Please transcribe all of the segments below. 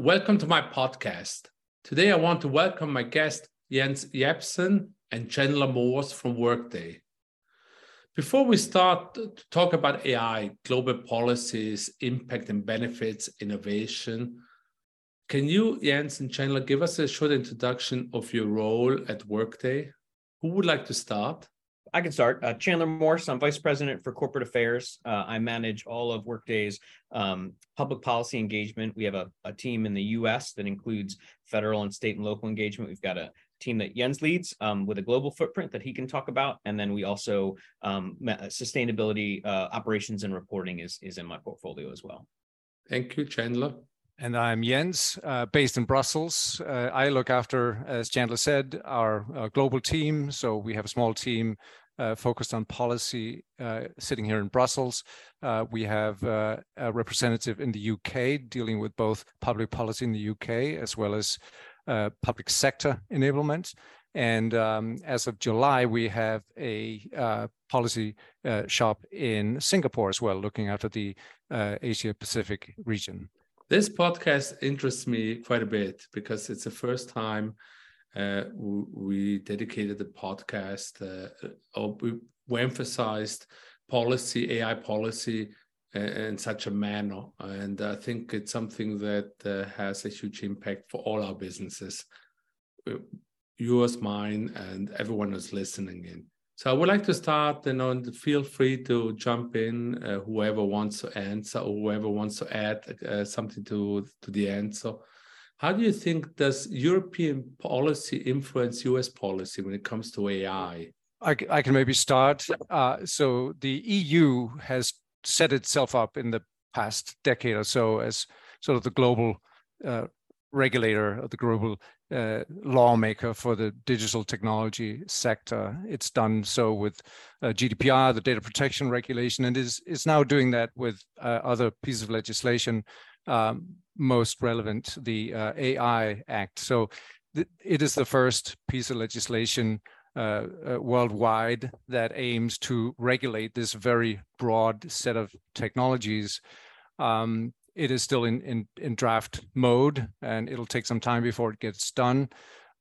welcome to my podcast. Today, I want to welcome my guest, Jens Jepsen and Chandler Morse from Workday. Before we start to talk about AI, global policies, impact and benefits, innovation, can you, Jens and Chandler, give us a short introduction of your role at Workday? Who would like to start? I can start. Uh, Chandler Morse, I'm Vice President for Corporate Affairs. Uh, I manage all of Workday's um, public policy engagement. We have a, a, team in the US that includes federal and state and local engagement. We've got a team that Jens leads um, with a global footprint that he can talk about. And then we also, um, sustainability uh, operations and reporting is, is in my portfolio as well. Thank you, Chandler. And I'm Jens, uh, based in Brussels. Uh, I look after, as Chandler said, our uh, global team. So we have a small team uh, focused on policy uh, sitting here in Brussels. Uh, we have a representative in the UK dealing with both public policy in the UK as well as public sector enablement. And um, as of July, we have a uh, policy uh, shop in Singapore as well, looking after the uh, Asia Pacific region. This podcast interests me quite a bit because it's the first time uh, we dedicated the podcast, uh, we, we emphasized policy, AI policy in such a manner. And I think it's something that uh, has a huge impact for all our businesses, uh, yours, mine, and everyone who's listening in. So I would like to start, you know, and feel free to jump in, uh, whoever wants to answer or whoever wants to add uh, something to, to the answer. How do you think does European policy influence US policy when it comes to AI? I, I can maybe start. Uh, so the EU has set itself up in the past decade or so as sort of the global uh, regulator, of the global uh, lawmaker for the digital technology sector. It's done so with uh, GDPR, the data protection regulation, and is is now doing that with uh, other pieces of legislation um, most relevant, the uh, AI Act. So th- it is the first piece of legislation uh, uh, worldwide that aims to regulate this very broad set of technologies. Um, it is still in, in, in draft mode and it'll take some time before it gets done.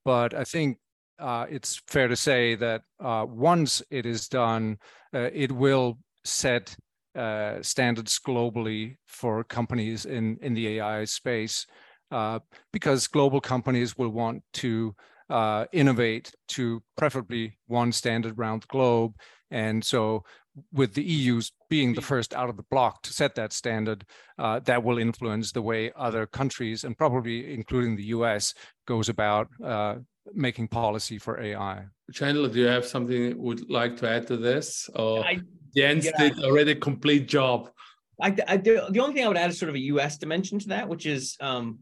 But I think uh, it's fair to say that uh, once it is done, uh, it will set uh, standards globally for companies in, in the AI space uh, because global companies will want to uh, innovate to preferably one standard around the globe. And so with the EU's being the first out of the block to set that standard, uh, that will influence the way other countries and probably including the US goes about uh, making policy for AI. Chandler, do you have something you would like to add to this? Or I, Jens yeah. did already a complete job. I, I, the only thing I would add is sort of a U.S. dimension to that, which is um,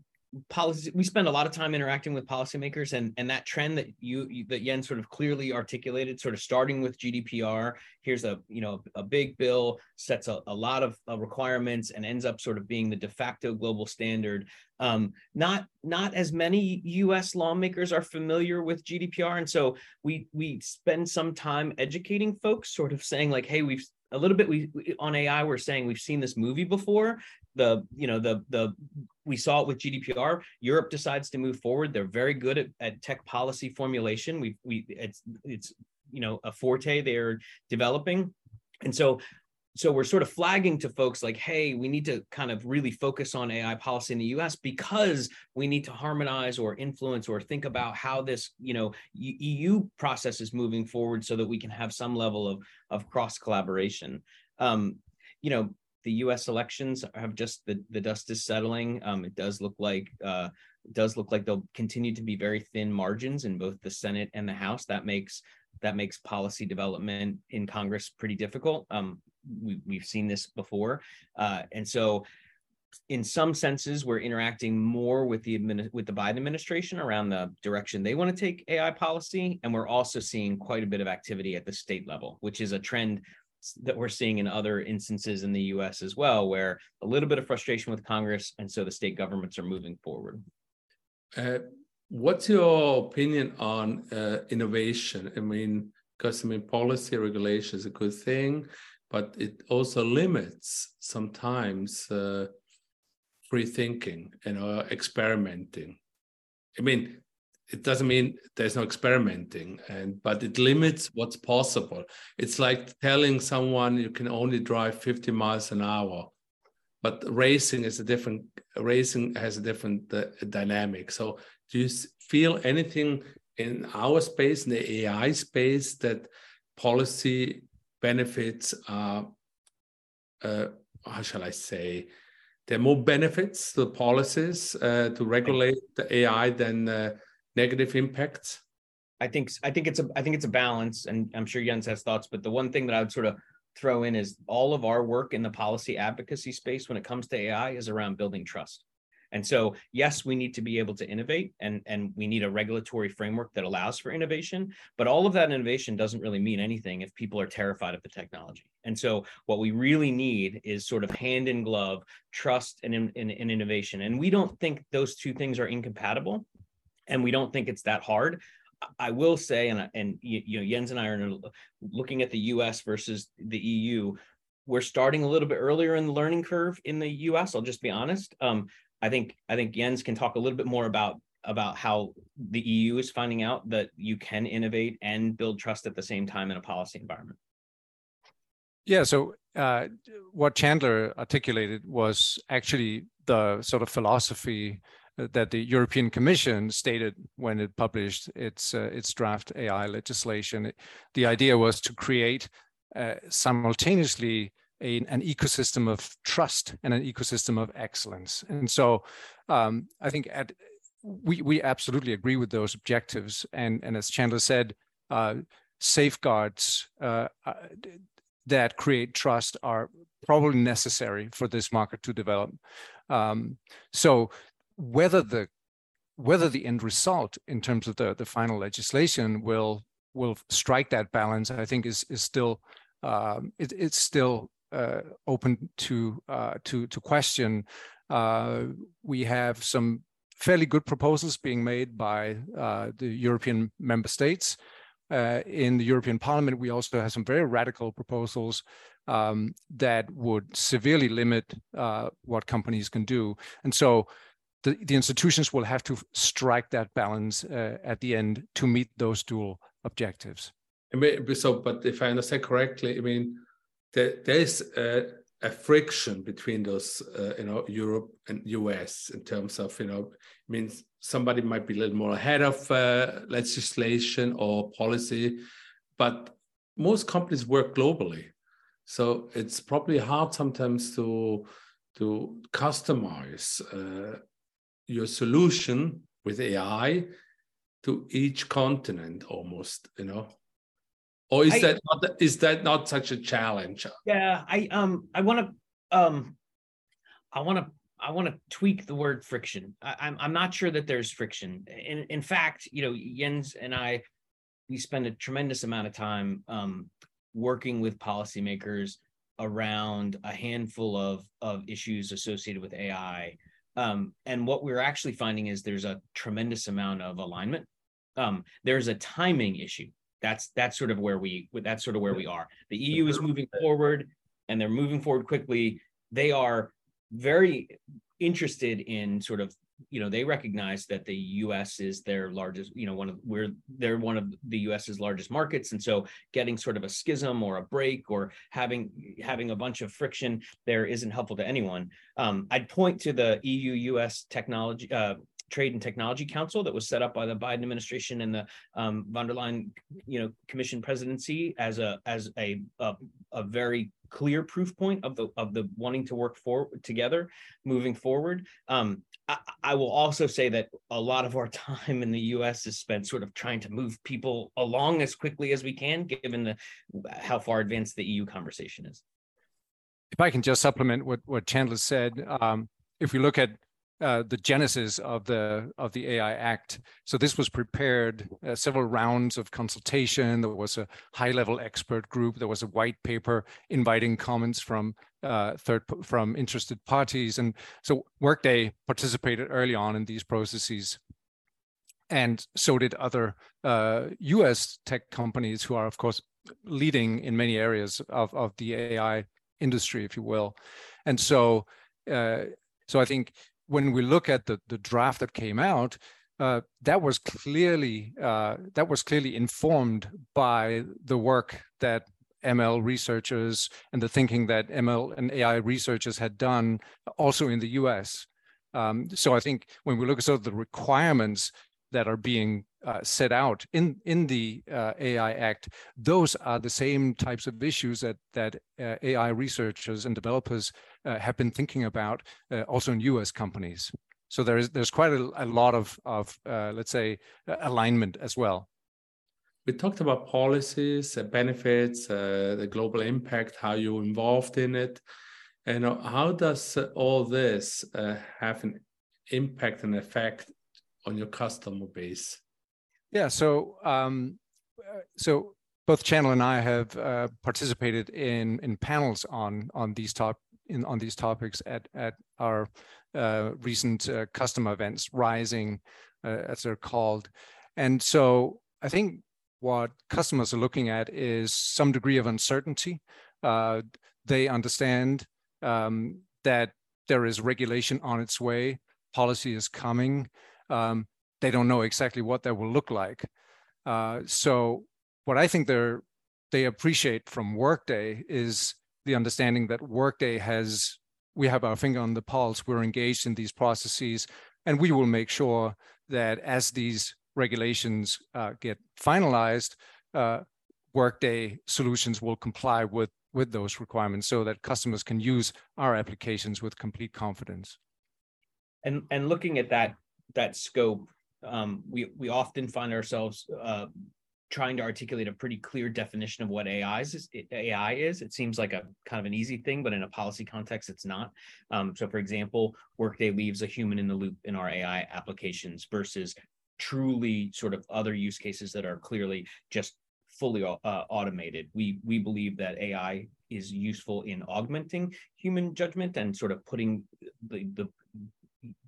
policy we spend a lot of time interacting with policymakers and and that trend that you, you that Jens sort of clearly articulated sort of starting with GDPR here's a you know a big bill sets a, a lot of uh, requirements and ends up sort of being the de facto global standard. Um, not not as many US lawmakers are familiar with GDPR and so we we spend some time educating folks sort of saying like hey we've a little bit we, we, on AI we're saying we've seen this movie before. The you know the the we saw it with GDPR Europe decides to move forward. They're very good at, at tech policy formulation. We we it's it's you know a forte they're developing. And so so we're sort of flagging to folks like hey we need to kind of really focus on ai policy in the us because we need to harmonize or influence or think about how this you know eu process is moving forward so that we can have some level of of cross collaboration. Um, you know the us elections have just the, the dust is settling. Um, it does look like uh, does look like they'll continue to be very thin margins in both the senate and the house. That makes that makes policy development in Congress pretty difficult. Um, we, we've seen this before. Uh, and so in some senses, we're interacting more with the with the Biden administration around the direction they want to take AI policy, and we're also seeing quite a bit of activity at the state level, which is a trend that we're seeing in other instances in the U.S. as well, where a little bit of frustration with Congress, and so the state governments are moving forward. Uh, what's your opinion on uh, innovation? I mean, because I mean, policy regulation is a good thing, but it also limits sometimes uh, free thinking, and know, experimenting. I mean, it doesn't mean there's no experimenting and but it limits what's possible it's like telling someone you can only drive 50 miles an hour but racing is a different racing has a different uh, dynamic so do you feel anything in our space in the ai space that policy benefits are uh, how shall i say there are more benefits to the policies uh, to regulate the ai than uh, negative impacts? I think I think it's a I think it's a balance, and I'm sure Jens has thoughts. But the one thing that I would sort of throw in is all of our work in the policy advocacy space when it comes to AI is around building trust. And so, yes, we need to be able to innovate and, and we need a regulatory framework that allows for innovation. But all of that innovation doesn't really mean anything if people are terrified of the technology. And so, what we really need is sort of hand in glove trust and, and, and innovation. And we don't think those two things are incompatible and we don't think it's that hard. I will say, and and you know, Jens and I are looking at the U.S. versus the EU. We're starting a little bit earlier in the learning curve in the U.S. I'll just be honest. Um, I think I think Jens can talk a little bit more about about how the EU is finding out that you can innovate and build trust at the same time in a policy environment. Yeah. So uh, what Chandler articulated was actually the sort of philosophy that the European Commission stated when it published its uh, its draft AI legislation. The idea was to create uh, simultaneously a, an ecosystem of trust and an ecosystem of excellence. And so, um, I think at, we we absolutely agree with those objectives. And and as Chandler said, uh, safeguards uh, uh, that create trust are probably necessary for this market to develop. Um, so whether the whether the end result in terms of the, the final legislation will will strike that balance, I think is is still um, it, it's still open to uh, to to question. Uh, we have some fairly good proposals being made by uh, the European member states. Uh, in the European Parliament, we also have some very radical proposals um, that would severely limit uh, what companies can do. And so the, the institutions will have to strike that balance uh, at the end to meet those dual objectives. So, but if I understand correctly, I mean, there, there's a, a, friction between those, uh, you know, Europe and US in terms of, you know, means somebody might be a little more ahead of uh, legislation or policy, but most companies work globally. So it's probably hard sometimes to to customize uh, your solution with AI to each continent almost, you know? Or is I, that not is that not such a challenge? Yeah, I um I want to um I want to I want to tweak the word friction. I, am I'm, I'm not sure that there's friction. In in fact, you know, Jens and I we spend a tremendous amount of time um, working with policymakers around a handful of of issues associated with AI um, and what we're actually finding is there's a tremendous amount of alignment. Um, there's a timing issue. That's that's sort of where we that's sort of where we are. The EU is moving forward, and they're moving forward quickly. They are very interested in sort of you know they recognize that the US is their largest you know one of we're they're one of the US's largest markets and so getting sort of a schism or a break or having having a bunch of friction there isn't helpful to anyone um, I'd point to the EU US technology uh, Trade and Technology Council that was set up by the Biden administration and the um, von der Leyen, you know, Commission presidency as a as a a, a very clear proof point of the of the wanting to work for together moving forward. Um, I, will also say that a lot of our time in the U.S. is spent sort of trying to move people along as quickly as we can, given the how far advanced the EU conversation is. If I can just supplement what what Chandler said, um, if we look at uh, the genesis of the of the AI Act. So this was prepared uh, several rounds of consultation. There was a high level expert group. There was a white paper inviting comments from uh, third from interested parties, and so Workday participated early on in these processes. And so did other U.S. Uh, tech companies, who are of course leading in many areas of of the AI industry, if you will. And so uh, so I think when we look at the the draft that came out, uh, that was clearly uh, that was clearly informed by the work that ML researchers and the thinking that ML and AI researchers had done also in the US. Um, so I think when we look at sort of the requirements that are being uh, set out in in the uh, AI Act, those are the same types of issues that that uh, AI researchers and developers have been thinking about uh, also in U.S. companies. So there is there's quite a, a lot of of uh, let's say alignment as well. We talked about policies, benefits, the global impact, how you're involved in it, and how does all this have an impact and effect on your customer base? Yeah, so um, uh, so both Chandler and I have uh, participated in in panels on on these top in on these topics at at our uh, recent uh, customer events, Rising, uh, as they're called, and so I think what customers are looking at is some degree of uncertainty. Uh, they understand um, that there is regulation on its way, policy is coming. Um, they don't know exactly what that will look like. Uh, so what I think they're they appreciate from Workday is the understanding that Workday has we have our finger on the pulse. We're engaged in these processes, and we will make sure that as these regulations uh, get finalized, uh, Workday solutions will comply with with those requirements, so that customers can use our applications with complete confidence. And and looking at that that scope um, we we often find ourselves uh, trying to articulate a pretty clear definition of what AI is. AI is. It seems like a kind of an easy thing, but in a policy context, it's not. Um, so, for example, Workday leaves a human in the loop in our AI applications versus truly sort of other use cases that are clearly just fully uh, automated. We we believe that AI is useful in augmenting human judgment and sort of putting the the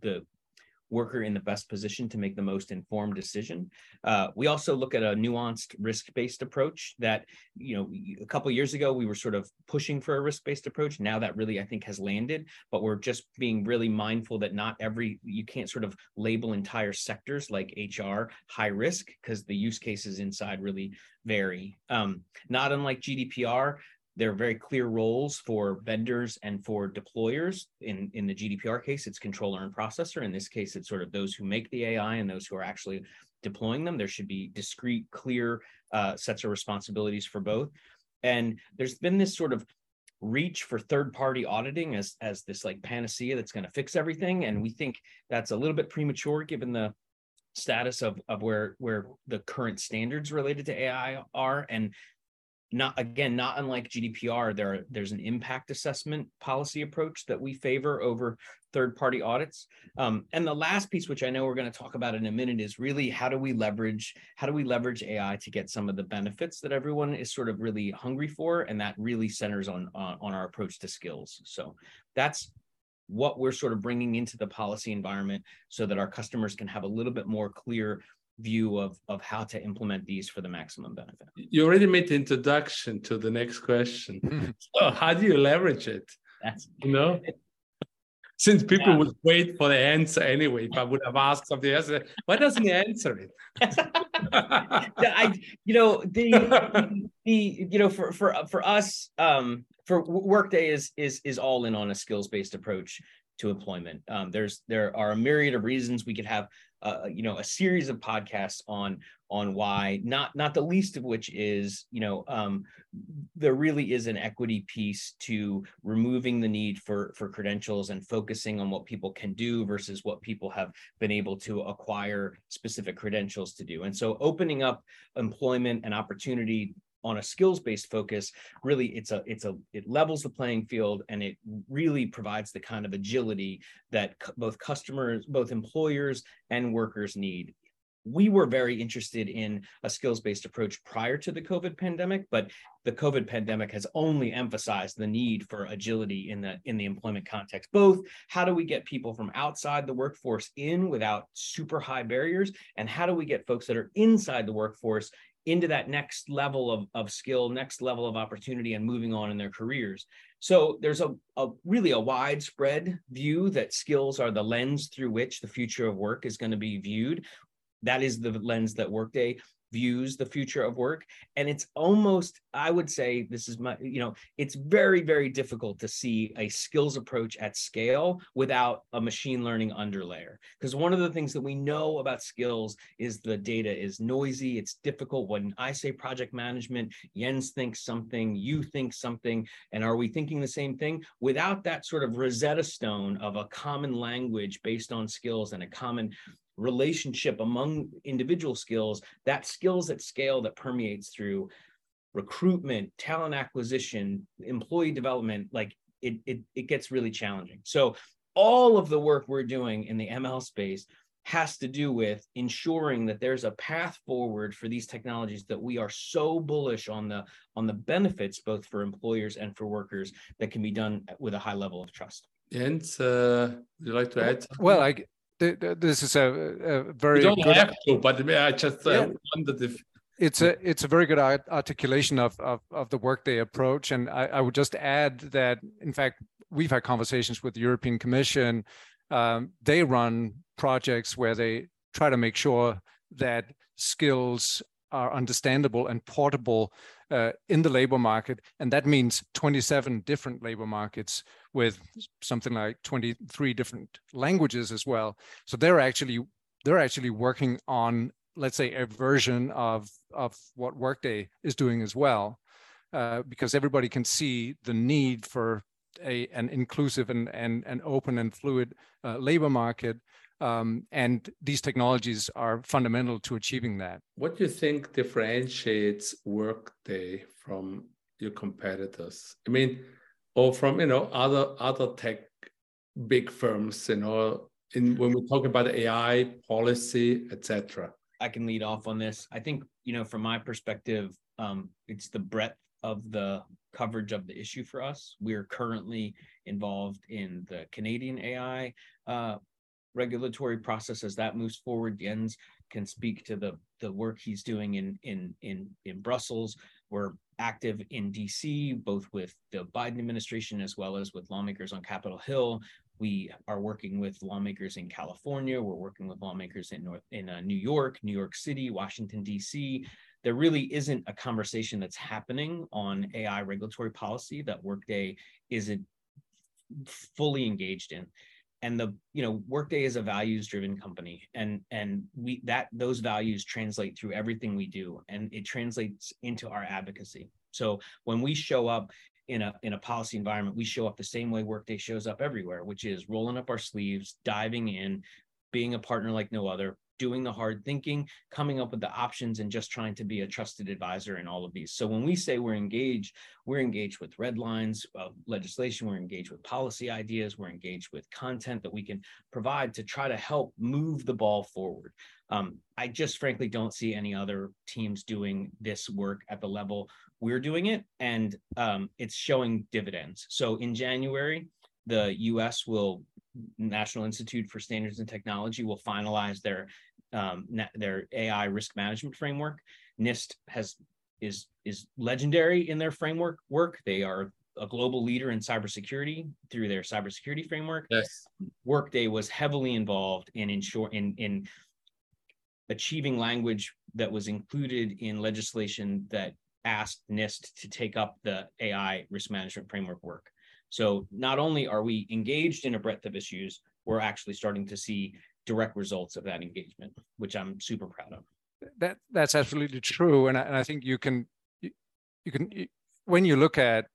the worker in the best position to make the most informed decision. Uh, we also look at a nuanced risk-based approach that, you know, a couple years ago we were sort of pushing for a risk-based approach. Now that really I think has landed, but we're just being really mindful that not every you can't sort of label entire sectors like HR high risk because the use cases inside really vary. Um, not unlike GDPR, there are very clear roles for vendors and for deployers. In, in the GDPR case, it's controller and processor. In this case, it's sort of those who make the AI and those who are actually deploying them. There should be discrete, clear uh, sets of responsibilities for both. And there's been this sort of reach for third party auditing as as this like panacea that's going to fix everything and we think that's a little bit premature given the status of of where where the current standards related to AI are and not again not unlike gdpr there there's an impact assessment policy approach that we favor over third party audits. Um, and the last piece which i know we're going to talk about in a minute is really how do we leverage how do we leverage ai to get some of the benefits that everyone is sort of really hungry for and that really centers on on, on our approach to skills. So that's what we're sort of bringing into the policy environment so that our customers can have a little bit more clear view of of how to implement these for the maximum benefit. You already made the introduction to the next question. Mm-hmm. so how do you leverage it? That's you know. Since people yeah. would wait for the answer anyway, if I would have asked something else, why doesn't he answer it? I, you know, the, the, you know, for for for us, um, for Workday is is is all in on a skills based approach to employment. Um, there's there are a myriad of reasons we could have uh, you know a series of podcasts on on why not not the least of which is you know um, there really is an equity piece to removing the need for for credentials and focusing on what people can do versus what people have been able to acquire specific credentials to do and so opening up employment and opportunity on a skills based focus really it's a it's a it levels the playing field and it really provides the kind of agility that both customers both employers and workers need. We were very interested in a skills based approach prior to the covid pandemic but the covid pandemic has only emphasized the need for agility in the in the employment context. Both how do we get people from outside the workforce in without super high barriers and how do we get folks that are inside the workforce into that next level of, of skill, next level of opportunity, and moving on in their careers. So there's a, a really a widespread view that skills are the lens through which the future of work is going to be viewed. That is the lens that Workday views the future of work. And it's almost i would say this is my you know it's very very difficult to see a skills approach at scale without a machine learning underlayer. Because one of the things that we know about skills is the data is noisy it's difficult. When i say project management jens thinks something you think something and are we thinking the same thing? Without that sort of rosetta stone of a common language based on skills and a common relationship among individual skills, that skills at scale that permeates through recruitment, talent acquisition, employee development, like it, it, it gets really challenging. So all of the work we're doing in the ML space has to do with ensuring that there's a path forward for these technologies that we are so bullish on the on the benefits both for employers and for workers that can be done with a high level of trust. And uh, would you like to add? Something? Well, I, this is a, a very. You don't good, have to, but I just uh, wondered if. It's a it's a very good articulation of, of, of the workday approach, and I, I would just add that in fact we've had conversations with the European Commission. Um, they run projects where they try to make sure that skills are understandable and portable uh, in the labor market. And that means 27 different labor markets with something like 23 different languages as well. So they're actually they're actually working on, let's say, a version of, of what Workday is doing as well, uh, because everybody can see the need for a, an inclusive and, and, and open and fluid uh, labor market um, and these technologies are fundamental to achieving that. What do you think differentiates Workday from your competitors? I mean, or from you know other other tech big firms, you know, in when we talk about AI policy, etc. I can lead off on this. I think you know, from my perspective, um, it's the breadth of the coverage of the issue for us. We're currently involved in the Canadian AI uh, regulatory process as that moves forward. Jens can speak to the the work he's doing in in in in Brussels. We're active in DC, both with the Biden administration as well as with lawmakers on Capitol Hill. We are working with lawmakers in California. We're working with lawmakers in North in uh, New York, New York City, Washington D.C. There really isn't a conversation that's happening on AI regulatory policy that Workday isn't fully engaged in and the you know workday is a values driven company and and we that those values translate through everything we do and it translates into our advocacy. So when we show up in a in a policy environment we show up the same way workday shows up everywhere which is rolling up our sleeves diving in being a partner like no other doing the hard thinking, coming up with the options, and just trying to be a trusted advisor in all of these. So when we say we're engaged, we're engaged with red lines of legislation, we're engaged with policy ideas, we're engaged with content that we can provide to try to help move the ball forward. Um, I just frankly don't see any other teams doing this work at the level we're doing it, and um, it's showing dividends. So in January, the US will National Institute for Standards and Technology will finalize their um, their AI risk management framework. NIST has is is legendary in their framework work. They are a global leader in cybersecurity through their cybersecurity framework. Yes. Workday was heavily involved in ensure in in achieving language that was included in legislation that asked NIST to take up the AI risk management framework work. So not only are we engaged in a breadth of issues, we're actually starting to see direct results of that engagement, which I'm super proud of. That that's absolutely true, and I, and I think you can you, you can you, when you look at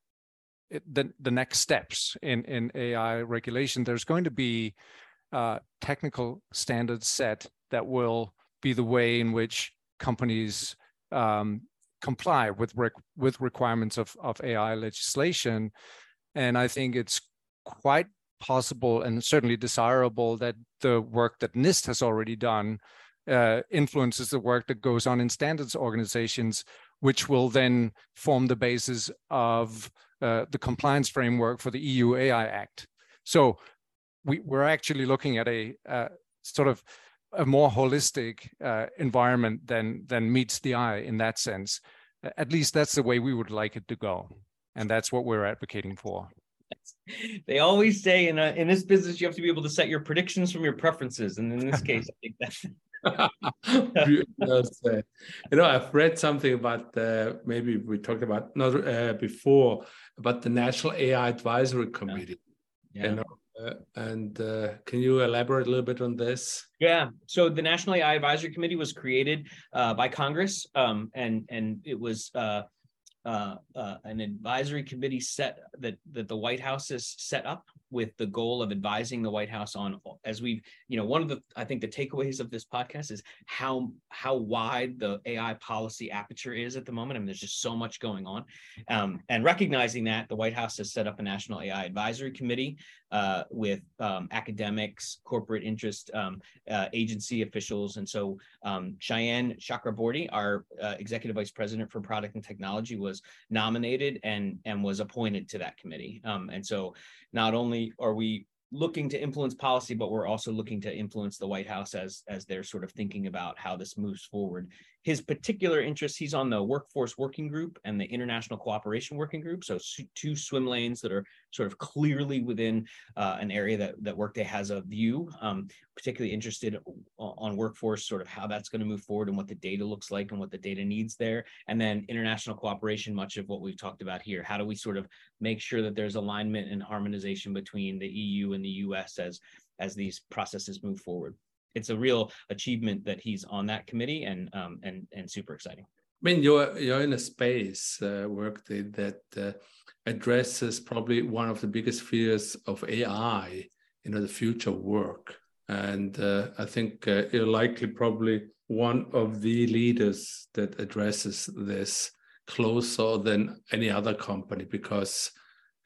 it, the the next steps in in AI regulation, there's going to be uh, technical standards set that will be the way in which companies um, comply with rec- with requirements of of AI legislation, and I think it's quite possible and certainly desirable that the work that NIST has already done uh, influences the work that goes on in standards organizations, which will then form the basis of uh, the compliance framework for the EU AI Act. So we, we're actually looking at a uh, sort of a more holistic uh, environment than than meets the eye in that sense. At least that's the way we would like it to go. and that's what we're advocating for. They always say in a, in this business you have to be able to set your predictions from your preferences, and in this case, I think that's. You know, I've read something about uh, maybe we talked about not uh, before about the National AI Advisory Committee. Yeah. You know, uh, and uh, can you elaborate a little bit on this? Yeah. So the National AI Advisory Committee was created uh, by Congress, um, and and it was uh, uh, an advisory committee set that that the White House has set up with the goal of advising the White House on as we've you know one of the I think the takeaways of this podcast is how how wide the AI policy aperture is at the moment. I mean, there's just so much going on, um, and recognizing that the White House has set up a national AI advisory committee uh, with um, academics, corporate interest, um, uh, agency officials, and so um, Sayan Chakraborty, our uh, executive vice president for product and technology, was nominated and and was appointed to that committee. Um, and so not only are we looking to influence policy, but we're also looking to influence the White House as as they're sort of thinking about how this moves forward his particular interest, he's on the workforce working group and the international cooperation working group. So two swim lanes that are sort of clearly within uh, an area that, that Workday has a view, um, particularly interested on workforce, sort of how that's going to move forward and what the data looks like and what the data needs there. And then international cooperation, much of what we've talked about here. How do we sort of make sure that there's alignment and harmonization between the EU and the US as, as these processes move forward? It's a real achievement that he's on that committee and um, and and super exciting. I mean, you're you're in a space uh, workday that uh, addresses probably one of the biggest fears of AI, you know, the future work, and uh, I think uh, you're likely probably one of the leaders that addresses this closer than any other company because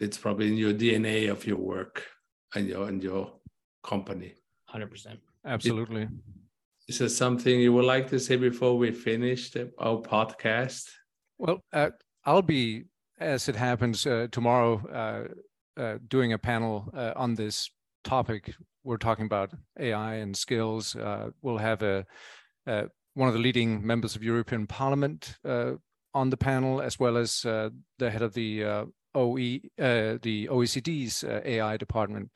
it's probably in your DNA of your work and your and your company. Hundred percent. Absolutely. Is there something you would like to say before we finish our podcast? Well, uh, I'll be, as it happens uh, tomorrow, uh, uh doing a panel uh, on this topic. We're talking about AI and skills. Uh, we'll have a, one of the leading members of European Parliament on the panel, as well as the head of the OE, the OECD's AI department.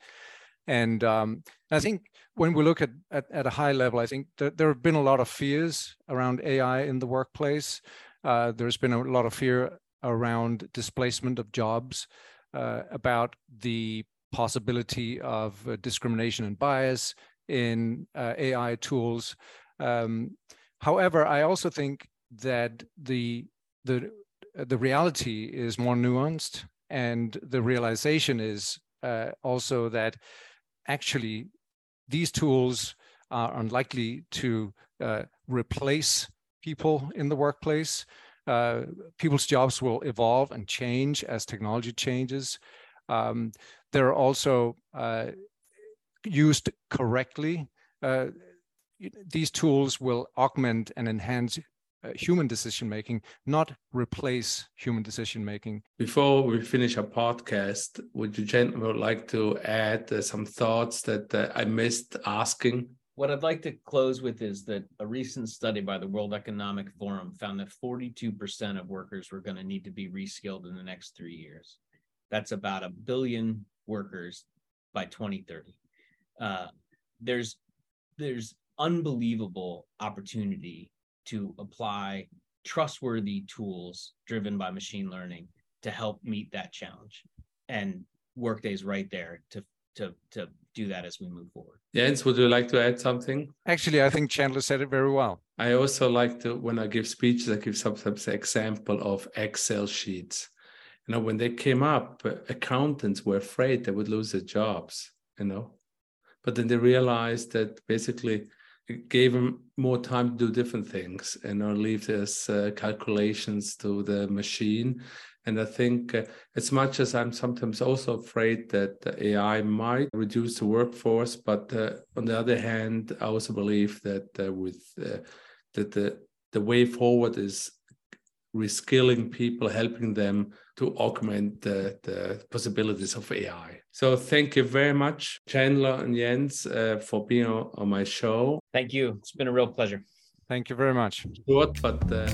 And um, I think when we look at, at, at, a high level, I think that there have been a lot of fears around AI in the workplace. Uh, there's been a lot of fear around displacement of jobs, uh, about the possibility of uh, discrimination and bias in uh, AI tools. Um, however, I also think that the the the reality is more nuanced, and the realization is uh, also that actually these tools are unlikely to uh, replace people in the workplace. Uh, people's jobs will evolve and change as technology changes. Um, they're also uh, used correctly. Uh, these tools will augment and enhance uh, human decision making, not replace human decision making. Before we finish our podcast, would you gentlemen like to add uh, some thoughts that uh, I missed asking? What I'd like to close with is that a recent study by the World Economic Forum found that 42% of workers were going to need to be reskilled in the next three years. That's about a billion workers by 2030. Uh, there's there's unbelievable opportunity to apply trustworthy tools driven by machine learning to help meet that challenge. And Workday's right there to to to do that as we move forward. Jens, would you like to add something? Actually, I think Chandler said it very well. I also like to when I give speeches, I give sometimes an example of Excel sheets. You know, when they came up, accountants were afraid they would lose their jobs, you know. But then they realized that basically it gave them more time to do different things and not leave this uh, calculations to the machine. And I think uh, as much as I'm sometimes also afraid that AI might reduce the workforce, but uh, on the other hand, I also believe that uh, with uh, that the the way forward is reskilling people, helping them to augment the, the possibilities of AI. So thank you very much, Chandler and Jens, uh, for being on, on, my show. Thank you. It's been a real pleasure. Thank you very much. Short, but uh,